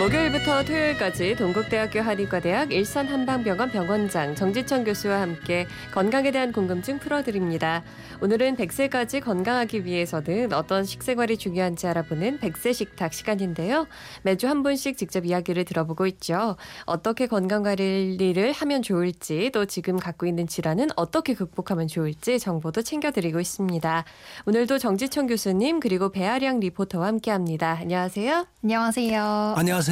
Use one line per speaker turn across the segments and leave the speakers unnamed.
목요일부터 토요일까지 동국대학교 한의과대학 일산 한방병원 병원장 정지천 교수와 함께 건강에 대한 궁금증 풀어드립니다. 오늘은 100세까지 건강하기 위해서는 어떤 식생활이 중요한지 알아보는 100세 식탁 시간인데요. 매주 한 분씩 직접 이야기를 들어보고 있죠. 어떻게 건강관리를 하면 좋을지 또 지금 갖고 있는 질환은 어떻게 극복하면 좋을지 정보도 챙겨드리고 있습니다. 오늘도 정지천 교수님 그리고 배아량 리포터와 함께합니다. 안녕하세요.
안녕하세요.
안녕하세요.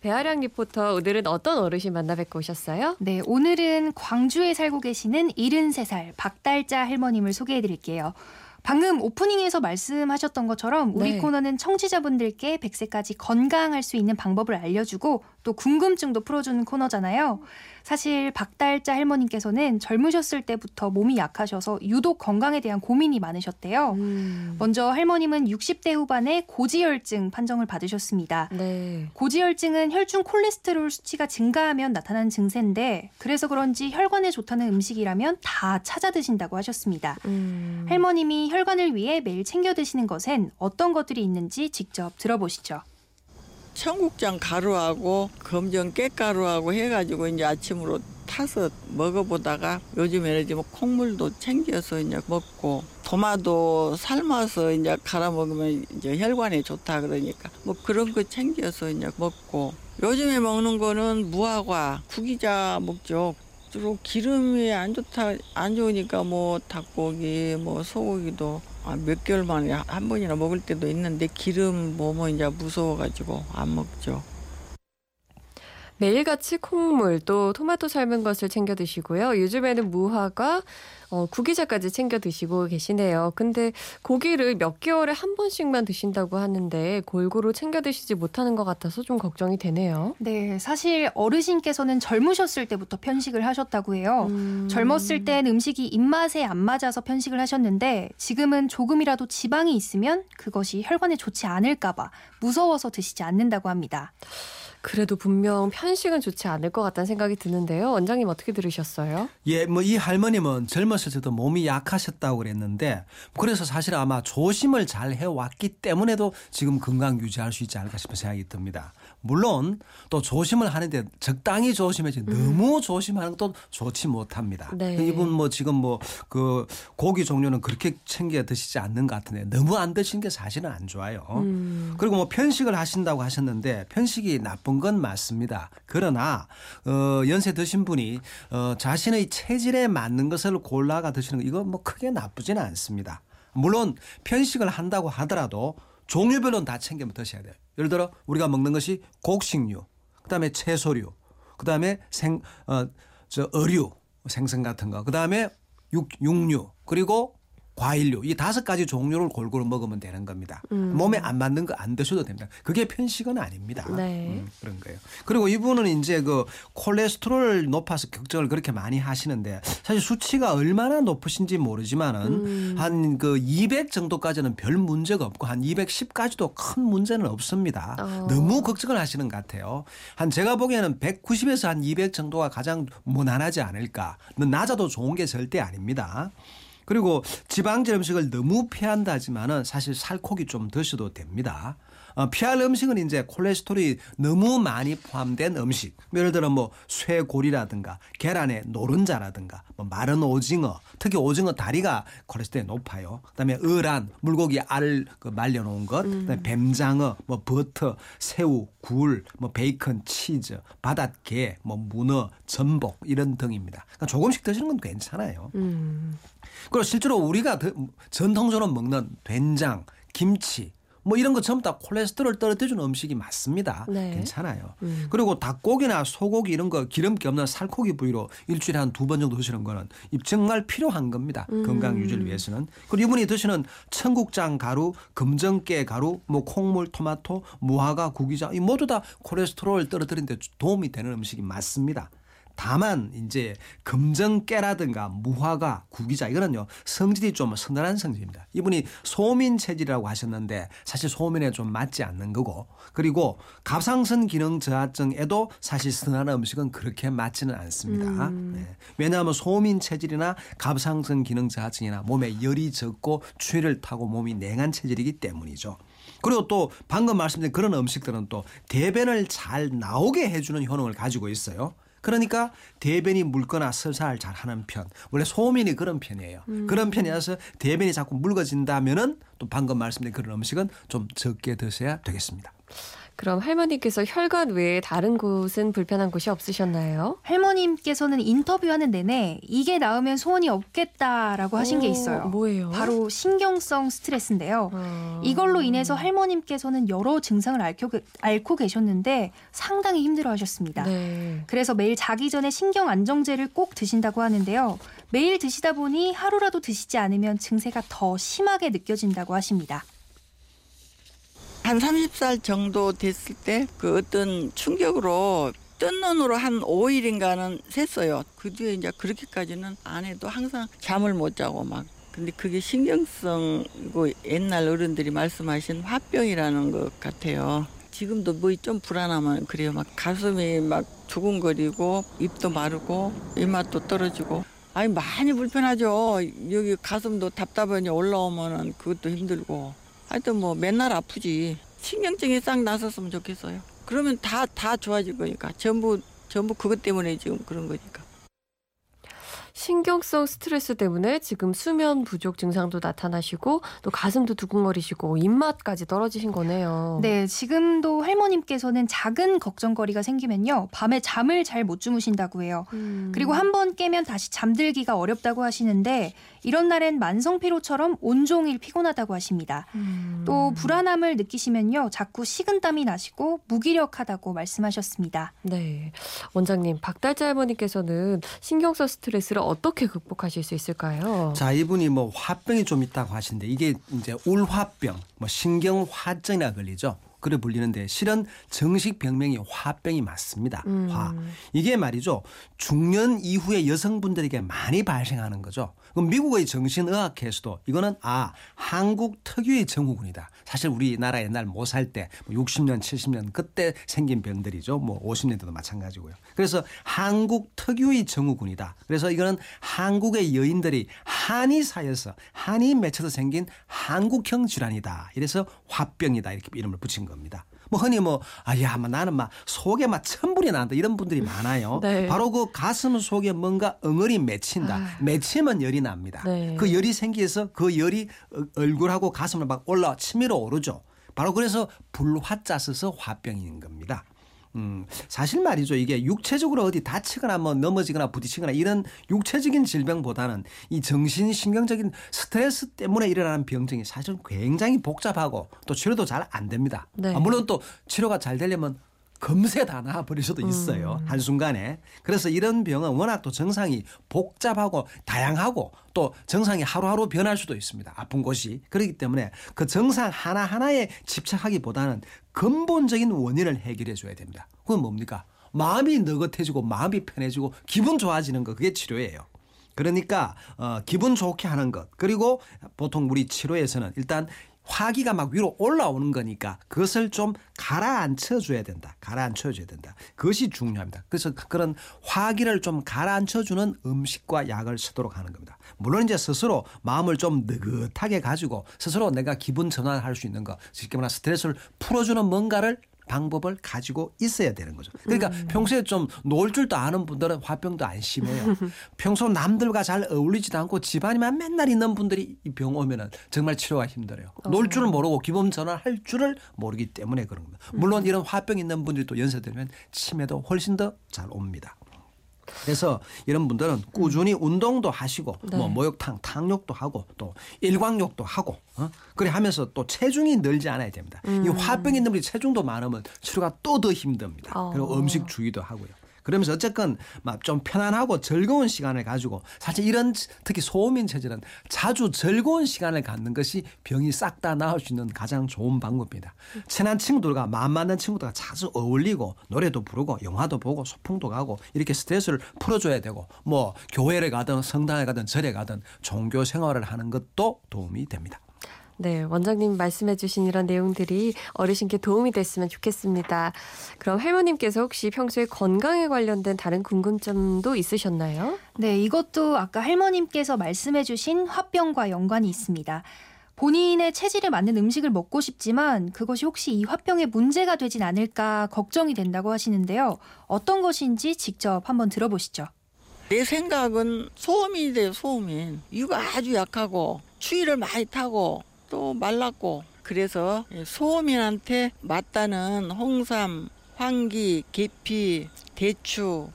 배아량 리포터 오늘은 어떤 어르신 만나 뵙고 오셨어요?
네, 오늘은 광주에 살고 계시는 73살 박달자 할머님을 소개해 드릴게요. 방금 오프닝에서 말씀하셨던 것처럼 우리
네.
코너는 청취자분들께 100세까지 건강할 수 있는 방법을 알려주고 또 궁금증도 풀어주는 코너잖아요. 사실 박달자 할머님께서는 젊으셨을 때부터 몸이 약하셔서 유독 건강에 대한 고민이 많으셨대요.
음,
먼저 할머님은 60대 후반에 고지혈증 판정을 받으셨습니다.
네.
고지혈증은 혈중 콜레스테롤 수치가 증가하면 나타나는 증세인데 그래서 그런지 혈관에 좋다는 음식이라면 다 찾아 드신다고 하셨습니다.
음,
할머님이 혈관을 위해 매일 챙겨 드시는 것엔 어떤 것들이 있는지 직접 들어보시죠.
청국장 가루하고 검정 깻가루하고 해가지고 이제 아침으로 타서 먹어보다가 요즘에는 이제 뭐 콩물도 챙겨서 이제 먹고 토마토 삶아서 이제 갈아 먹으면 이제 혈관에 좋다 그러니까 뭐 그런 거 챙겨서 이제 먹고 요즘에 먹는 거는 무화과 구기자 먹죠. 주로 기름이 안 좋다 안 좋으니까 뭐 닭고기 뭐 소고기도 아, 몇 개월 만에 한 번이나 먹을 때도 있는데 기름 뭐뭐 이제 무서워가지고 안 먹죠.
매일같이 콩물 또 토마토 삶은 것을 챙겨 드시고요. 요즘에는 무화과 어, 구기자까지 챙겨 드시고 계시네요. 근데 고기를 몇 개월에 한 번씩만 드신다고 하는데 골고루 챙겨 드시지 못하는 것 같아서 좀 걱정이 되네요.
네, 사실 어르신께서는 젊으셨을 때부터 편식을 하셨다고 해요.
음.
젊었을 땐 음식이 입맛에 안 맞아서 편식을 하셨는데 지금은 조금이라도 지방이 있으면 그것이 혈관에 좋지 않을까봐 무서워서 드시지 않는다고 합니다.
그래도 분명 편식은 좋지 않을 것 같다는 생각이 드는데요. 원장님 어떻게 들으셨어요?
예, 뭐 이 할머님은 젊었을 때도 몸이 약하셨다고 그랬는데 그래서 사실 아마 조심을 잘 해왔기 때문에도 지금 건강 유지할 수 있지 않을까 싶은 생각이 듭니다. 물론 또 조심을 하는데 적당히 조심해야지 너무 조심하는 것도 좋지 못합니다.
네.
이분 뭐 지금 뭐 그 고기 종류는 그렇게 챙겨 드시지 않는 것 같은데 너무 안 드시는 게 사실은 안 좋아요.
음.
그리고 뭐 편식을 하신다고 하셨는데 편식이 나쁜 건 맞습니다. 그러나 어 연세 드신 분이 어 자신의 체질에 맞는 것을 골라가 드시는 거 이거 뭐 크게 나쁘지는 않습니다. 물론 편식을 한다고 하더라도 종류별로는 다 챙겨 드셔야 돼요. 예를 들어 우리가 먹는 것이 곡식류, 그다음에 채소류, 그다음에 생 어 저 어류, 생선 같은 거, 그다음에 육 육류, 그리고 과일류 이 다섯 가지 종류를 골고루 먹으면 되는 겁니다.
음.
몸에 안 맞는 거 안 드셔도 됩니다. 그게 편식은 아닙니다.
네.
음, 그런 거예요. 그리고 이분은 이제 그 콜레스테롤 높아서 걱정을 그렇게 많이 하시는데 사실 수치가 얼마나 높으신지 모르지만은
음.
한그 200 정도까지는 별 문제가 없고 한 210까지도 큰 문제는 없습니다.
어.
너무 걱정을 하시는 것 같아요. 한 제가 보기에는 190에서 한 200 정도가 가장 무난하지 않을까. 낮아도 좋은 게 절대 아닙니다. 그리고 지방질 음식을 너무 피한다지만은 사실 살코기 좀 드셔도 됩니다. 어, 피할 음식은 이제 콜레스테롤이 너무 많이 포함된 음식. 예를 들어 뭐 쇠고기라든가 계란의 노른자라든가 뭐 마른 오징어, 특히 오징어 다리가 콜레스테롤이 높아요. 그다음에 어란, 물고기 알을 말려 놓은 것, 그다음에 뱀장어, 뭐 버터, 새우, 굴, 뭐 베이컨, 치즈, 바닷게, 뭐 문어, 전복 이런 등입니다. 그러니까 조금씩 드시는 건 괜찮아요.
음.
그리고 실제로 우리가 더- 전통적으로 먹는 된장, 김치 뭐 이런 거 전부 다 콜레스테롤 떨어뜨리는 음식이 맞습니다.
네.
괜찮아요.
음.
그리고 닭고기나 소고기 이런 거 기름기 없는 살코기 부위로 일주일에 한 두 번 정도 드시는 거는 이 정말 필요한 겁니다.
음.
건강 유지를 위해서는. 그리고 이분이 드시는 청국장 가루, 금정깨 가루, 뭐 콩물, 토마토, 무화과, 구기자 이 모두 다 콜레스테롤 떨어뜨리는 데 도움이 되는 음식이 맞습니다. 다만 이제 금정깨라든가 무화과, 구기자 이거는요 성질이 좀 서늘한 성질입니다. 이분이 소민 체질이라고 하셨는데 사실 소민에 좀 맞지 않는 거고 그리고 갑상선 기능 저하증에도 사실 서늘한 음식은 그렇게 맞지는 않습니다.
음.
네. 왜냐하면 소민 체질이나 갑상선 기능 저하증이나 몸에 열이 적고 추위를 타고 몸이 냉한 체질이기 때문이죠. 그리고 또 방금 말씀드린 그런 음식들은 또 대변을 잘 나오게 해주는 효능을 가지고 있어요. 그러니까 대변이 묽거나 설사를 잘 하는 편. 원래 소민이 그런 편이에요. 그런 편이어서 대변이 자꾸 묽어진다면은 또 방금 말씀드린 그런 음식은 좀 적게 드셔야 되겠습니다.
그럼 할머니께서 혈관 외에 다른 곳은 불편한 곳이 없으셨나요?
할머님께서는 인터뷰하는 내내 이게 나으면 소원이 없겠다라고 하신 게
어,
있어요.
뭐예요?
바로 신경성 스트레스인데요.
어.
이걸로 인해서 할머님께서는 여러 증상을 앓고, 앓고 계셨는데 상당히 힘들어 하셨습니다.
네.
그래서 매일 자기 전에 신경 안정제를 꼭 드신다고 하는데요. 매일 드시다 보니 하루라도 드시지 않으면 증세가 더 심하게 느껴진다고 하십니다.
한 30살 정도 됐을 때 그 어떤 충격으로 뜬 눈으로 한 5일인가는 샜어요. 그 뒤에 이제 그렇게까지는 안 해도 항상 잠을 못 자고 막. 근데 그게 신경성이고 옛날 어른들이 말씀하신 화병이라는 것 같아요. 지금도 뭐 좀 불안하면 그래요. 막 가슴이 막 두근거리고 입도 마르고 입맛도 떨어지고. 아니 많이 불편하죠. 여기 가슴도 답답하니 올라오면은 그것도 힘들고. 하여튼 뭐 맨날 아프지. 신경증이 싹 나섰으면 좋겠어요. 그러면 다 다 좋아질 거니까. 전부 전부 그것 때문에 지금 그런 거니까.
신경성 스트레스 때문에 지금 수면 부족 증상도 나타나시고 또 가슴도 두근거리시고 입맛까지 떨어지신 거네요.
네, 지금도 할머님께서는 작은 걱정거리가 생기면요. 밤에 잠을 잘 못 주무신다고 해요.
음.
그리고 한 번 깨면 다시 잠들기가 어렵다고 하시는데 이런 날엔 만성 피로처럼 온종일 피곤하다고 하십니다.
음.
또 불안함을 느끼시면요. 자꾸 식은땀이 나시고 무기력하다고 말씀하셨습니다.
네. 원장님, 박달자 할머니께서는 신경성 스트레스를 어떻게 극복하실 수 있을까요?
자, 이분이 뭐 화병이 좀 있다고 하시는데 이게 이제 울화병, 뭐 신경화증이라 걸리죠. 그래 불리는데 실은 정식 병명이 화병이 맞습니다.
음.
화. 이게 말이죠. 중년 이후에 여성분들에게 많이 발생하는 거죠. 그럼 미국의 정신의학회에서도 이거는 아 한국 특유의 증후군이다. 사실 우리나라 옛날 못 살 때 60년, 70년 그때 생긴 병들이죠. 뭐 50년대도 마찬가지고요. 그래서 한국 특유의 증후군이다. 그래서 이거는 한국의 여인들이 한이 사여서 한이 맺혀서 생긴 한국형 질환이다. 이래서 화병이다 이렇게 이름을 붙인 겁니다. 뭐 흔히 뭐 아야 뭐 나는 막 속에 막 천불이 난다 이런 분들이 많아요.
네.
바로 그 가슴 속에 뭔가 엉을이 맺힌다.
아.
맺히면 열이 납니다.
네.
그 열이 생기서 그 열이 어- 얼굴하고 가슴을 막 올라 치밀어 오르죠. 바로 그래서 불화자 써서 화병인 겁니다. 음, 사실 말이죠. 이게 육체적으로 어디 다치거나 뭐 넘어지거나 부딪히거나 이런 육체적인 질병보다는 이 정신 신경적인 스트레스 때문에 일어나는 병증이 사실 굉장히 복잡하고 또 치료도 잘 안 됩니다.
네.
아, 물론 또 치료가 잘 되려면 금세 다 나아버릴 수도 있어요.
음.
한순간에. 그래서 이런 병은 워낙 또 증상이 복잡하고 다양하고 또 증상이 하루하루 변할 수도 있습니다. 아픈 곳이. 그렇기 때문에 그 증상 하나하나에 집착하기보다는 근본적인 원인을 해결해 줘야 됩니다. 그건 뭡니까? 마음이 느긋해지고 마음이 편해지고 기분 좋아지는 거 그게 치료예요. 그러니까 어, 기분 좋게 하는 것 그리고 보통 우리 치료에서는 일단 화기가 막 위로 올라오는 거니까 그것을 좀 가라앉혀 줘야 된다. 가라앉혀 줘야 된다. 그것이 중요합니다. 그래서 그런 화기를 좀 가라앉혀 주는 음식과 약을 쓰도록 하는 겁니다. 물론 이제 스스로 마음을 좀 느긋하게 가지고 스스로 내가 기분 전환할 수 있는 거, 쉽게 말하면 스트레스를 풀어주는 뭔가를 방법을 가지고 있어야 되는 거죠. 그러니까 평소에 좀 놀 줄도 아는 분들은 화병도 안 심해요. 평소 남들과 잘 어울리지도 않고 집안에만 맨날 있는 분들이 이 병 오면은 정말 치료가 힘들어요. 놀 줄을 모르고 기분 전환할 줄을 모르기 때문에 그런 겁니다. 물론 이런 화병 있는 분들이 또 연세 들면 치매도 훨씬 더 잘 옵니다. 그래서 이런 분들은 꾸준히 운동도 하시고
네.
뭐 목욕탕 탕욕도 하고 또 일광욕도 하고 어? 그래 하면서 또 체중이 늘지 않아야 됩니다. 이 화병 있는 분이 체중도 많으면 치료가 또 더 힘듭니다.
어.
그리고 음식 주의도 하고요. 그러면서 어쨌건 막 좀 편안하고 즐거운 시간을 가지고 사실 이런 특히 소음인 체질은 자주 즐거운 시간을 갖는 것이 병이 싹 다 나을 수 있는 가장 좋은 방법입니다. 친한 친구들과 마음 맞는 친구들과 자주 어울리고 노래도 부르고 영화도 보고 소풍도 가고 이렇게 스트레스를 풀어줘야 되고 뭐 교회를 가든 성당에 가든 절에 가든 종교 생활을 하는 것도 도움이 됩니다.
네, 원장님 말씀해 주신 이런 내용들이 어르신께 도움이 됐으면 좋겠습니다. 그럼 할머님께서 혹시 평소에 건강에 관련된 다른 궁금점도 있으셨나요?
네, 이것도 아까 할머님께서 말씀해 주신 화병과 연관이 있습니다. 본인의 체질에 맞는 음식을 먹고 싶지만 그것이 혹시 이 화병에 문제가 되진 않을까 걱정이 된다고 하시는데요. 어떤 것인지 직접 한번 들어보시죠.
내 생각은 소음이 돼요, 소음인. 이거 아주 약하고 추위를 많이 타고 또 말랐고 그래서 소음인한테 맞다는 홍삼, 황기, 계피, 대추,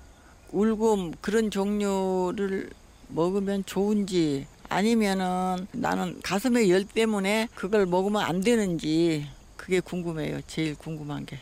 울금 그런 종류를 먹으면 좋은지 아니면은 나는 가슴의 열 때문에 그걸 먹으면 안 되는지 그게 궁금해요. 제일 궁금한 게.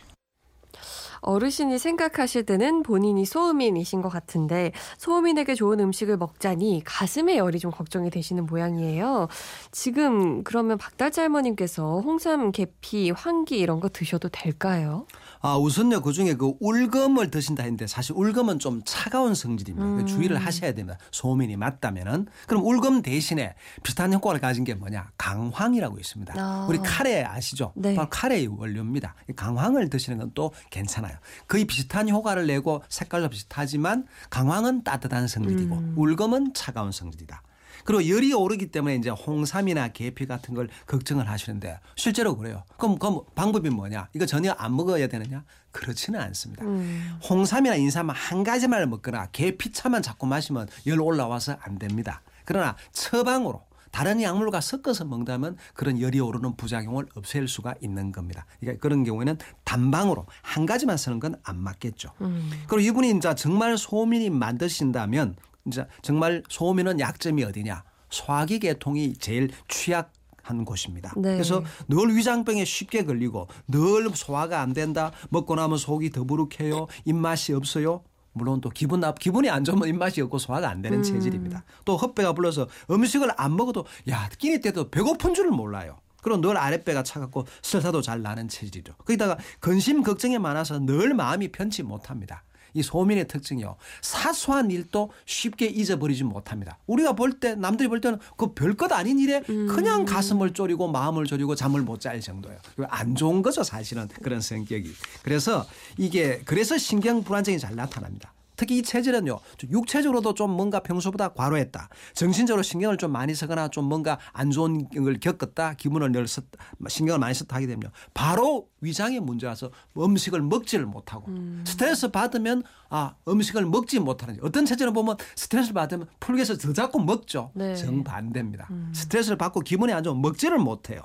어르신이 생각하실 때는 본인이 소음인이신 것 같은데 소음인에게 좋은 음식을 먹자니 가슴에 열이 좀 걱정이 되시는 모양이에요. 지금 그러면 박달자 할머님께서 홍삼, 계피, 황기 이런 거 드셔도 될까요?
아, 우선요, 그 중에 그 울금을 드신다 했는데 사실 울금은 좀 차가운 성질입니다. 음. 주의를 하셔야 됩니다. 소민이 맞다면은. 그럼 울금 대신에 비슷한 효과를 가진 게 뭐냐? 강황이라고 있습니다. 아. 우리 카레 아시죠? 네. 바로 카레의 원료입니다. 강황을 드시는 건 또 괜찮아요. 거의 비슷한 효과를 내고 색깔도 비슷하지만 강황은 따뜻한 성질이고 음. 울금은 차가운 성질이다. 그리고 열이 오르기 때문에 이제 홍삼이나 계피 같은 걸 걱정을 하시는데 실제로 그래요. 그럼 그럼 방법이 뭐냐? 이거 전혀 안 먹어야 되느냐? 그렇지는 않습니다. 음. 홍삼이나 인삼 한 가지만 먹거나 계피차만 자꾸 마시면 열 올라와서 안 됩니다. 그러나 처방으로 다른 약물과 섞어서 먹다면 그런 열이 오르는 부작용을 없앨 수가 있는 겁니다. 그러니까 그런 경우에는 단방으로 한 가지만 쓰는 건 안 맞겠죠. 음. 그리고 이분이 이제 정말 소민이 만드신다면 이제 정말 소음에는 약점이 어디냐? 소화기 계통이 제일 취약 한 곳입니다. 네. 그래서 늘 위장병에 쉽게 걸리고 늘 소화가 안 된다. 먹고 나면 속이 더부룩해요. 입맛이 없어요. 물론 또 기분 나 기분이 안 좋으면 입맛이 없고 소화가 안 되는 음. 체질입니다. 또 헛배가 불러서 음식을 안 먹어도 야 끼니 때도 배고픈 줄을 몰라요. 그럼 늘 아랫배가 차갑고 설사도 잘 나는 체질이죠. 거기다가 근심 걱정이 많아서 늘 마음이 편치 못합니다. 이 소민의 특징이요. 사소한 일도 쉽게 잊어버리지 못합니다. 우리가 볼 때 남들이 볼 때는 그 별것 아닌 일에 그냥 음. 가슴을 졸이고 마음을 졸이고 잠을 못 잘 정도예요. 안 좋은 거죠 사실은 그런 성격이. 그래서 이게 그래서 신경 불안증이 잘 나타납니다. 특히 이 체질은요, 육체적으로도 좀 뭔가 평소보다 과로했다. 정신적으로 신경을 좀 많이 쓰거나 좀 뭔가 안 좋은 걸 겪었다. 기분을 늘 썼, 신경을 많이 썼다 하게 되면 바로 위장에 문제 와서 음식을 먹지를 못하고 음. 스트레스 받으면 아, 음식을 먹지 못하는 어떤 체질은 보면 스트레스를 받으면 풀게서 더 자꾸 먹죠. 네. 정반대입니다. 음. 스트레스를 받고 기분이 안 좋으면 먹지를 못해요.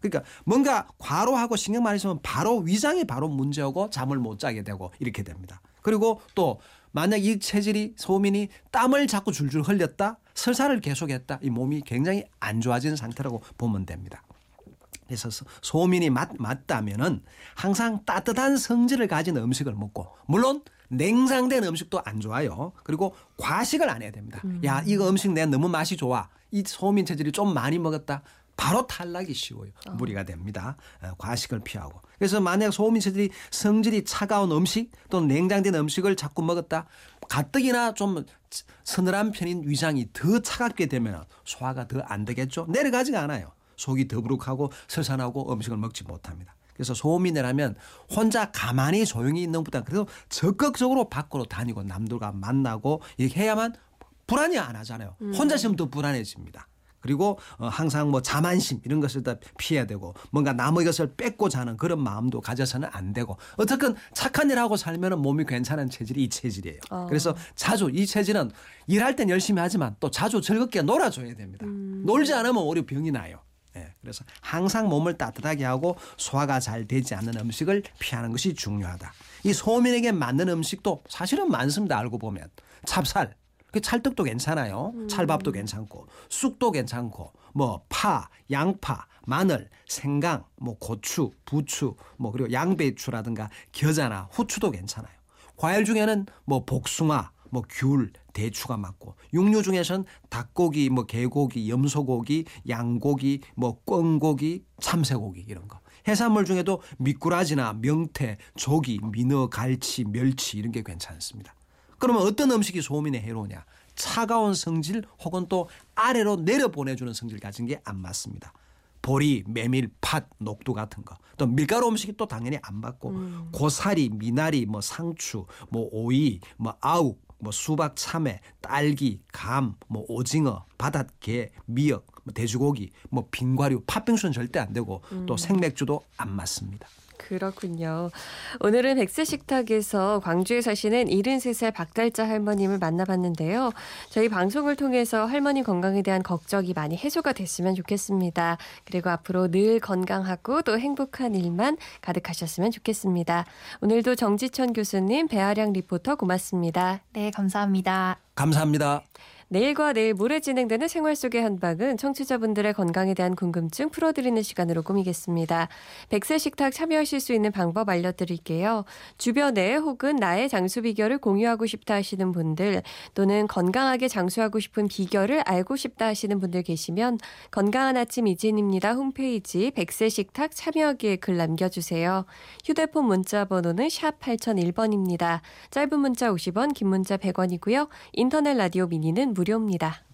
그러니까 뭔가 과로하고 신경 많이 쓰면 바로 위장이 바로 문제오고 잠을 못 자게 되고 이렇게 됩니다. 그리고 또 만약 이 체질이 소민이 땀을 자꾸 줄줄 흘렸다 설사를 계속했다 이 몸이 굉장히 안 좋아진 상태라고 보면 됩니다. 그래서 소민이 맞, 맞다면은 항상 따뜻한 성질을 가진 음식을 먹고 물론 냉장된 음식도 안 좋아요. 그리고 과식을 안 해야 됩니다. 음. 야 이거 음식 내 너무 맛이 좋아. 이 소민 체질이 좀 많이 먹었다. 바로 탈락이 쉬워요. 어. 무리가 됩니다. 어, 과식을 피하고. 그래서 만약 소민체들이 성질이 차가운 음식 또는 냉장된 음식을 자꾸 먹었다. 가뜩이나 좀 서늘한 편인 위장이 더 차갑게 되면 소화가 더 안 되겠죠. 내려가지가 않아요. 속이 더부룩하고 설산하고 음식을 먹지 못합니다. 그래서 소민이라면 혼자 가만히 조용히 있는 것보다 그래도 적극적으로 밖으로 다니고 남들과 만나고 이렇게 해야만 불안이 안 하잖아요. 혼자 있으면 더 불안해집니다. 그리고 어, 항상 뭐 자만심 이런 것을 다 피해야 되고 뭔가 남의 것을 뺏고 자는 그런 마음도 가져서는 안 되고 어쨌든 착한 일 하고 살면은 몸이 괜찮은 체질이 이 체질이에요. 어. 그래서 자주 이 체질은 일할 땐 열심히 하지만 또 자주 즐겁게 놀아줘야 됩니다. 음. 놀지 않으면 오히려 병이 나요. 네, 그래서 항상 몸을 따뜻하게 하고 소화가 잘 되지 않는 음식을 피하는 것이 중요하다. 이 소민에게 맞는 음식도 사실은 많습니다. 알고 보면 찹쌀, 그 찰떡도 괜찮아요. 음. 찰밥도 괜찮고 쑥도 괜찮고 뭐 파, 양파, 마늘, 생강, 뭐 고추, 부추, 뭐 그리고 양배추라든가 겨자나 후추도 괜찮아요. 과일 중에는 뭐 복숭아, 뭐 귤, 대추가 맞고 육류 중에선 닭고기, 뭐 개고기, 염소고기, 양고기, 뭐 꿩고기, 참새고기 이런 거. 해산물 중에도 미꾸라지나 명태, 조기, 민어, 갈치, 멸치 이런 게 괜찮습니다. 그러면 어떤 음식이 소음인에 해로우냐? 차가운 성질 혹은 또 아래로 내려 보내주는 성질 가진 게 안 맞습니다. 보리, 메밀, 팥, 녹두 같은 거. 또 밀가루 음식이 또 당연히 안 맞고
음.
고사리, 미나리, 뭐 상추, 뭐 오이, 뭐 아욱, 뭐 수박, 참외, 딸기, 감, 뭐 오징어, 바닷개, 미역, 뭐 돼지고기, 뭐 빙과류, 팥빙수는 절대 안 되고 또 생맥주도 안 맞습니다.
그렇군요. 오늘은 백세 식탁에서 광주에 사시는 73살 박달자 할머님을 만나봤는데요. 저희 방송을 통해서 할머니 건강에 대한 걱정이 많이 해소가 됐으면 좋겠습니다. 그리고 앞으로 늘 건강하고 또 행복한 일만 가득하셨으면 좋겠습니다. 오늘도 정지천 교수님, 배아량 리포터 고맙습니다.
네, 감사합니다.
감사합니다.
내일과 내일 모레 진행되는 생활 속의 한방은 청취자분들의 건강에 대한 궁금증 풀어드리는 시간으로 꾸미겠습니다. 백세 식탁 참여하실 수 있는 방법 알려드릴게요. 주변에 혹은 나의 장수 비결을 공유하고 싶다 하시는 분들 또는 건강하게 장수하고 싶은 비결을 알고 싶다 하시는 분들 계시면 건강한 아침 이진입니다. 홈페이지 백세 식탁 참여하기에 글 남겨주세요. 휴대폰 문자 번호는 샵 8001번입니다. 짧은 문자 50원, 긴 문자 100원이고요. 인터넷 라디오 미니는 무료입니다.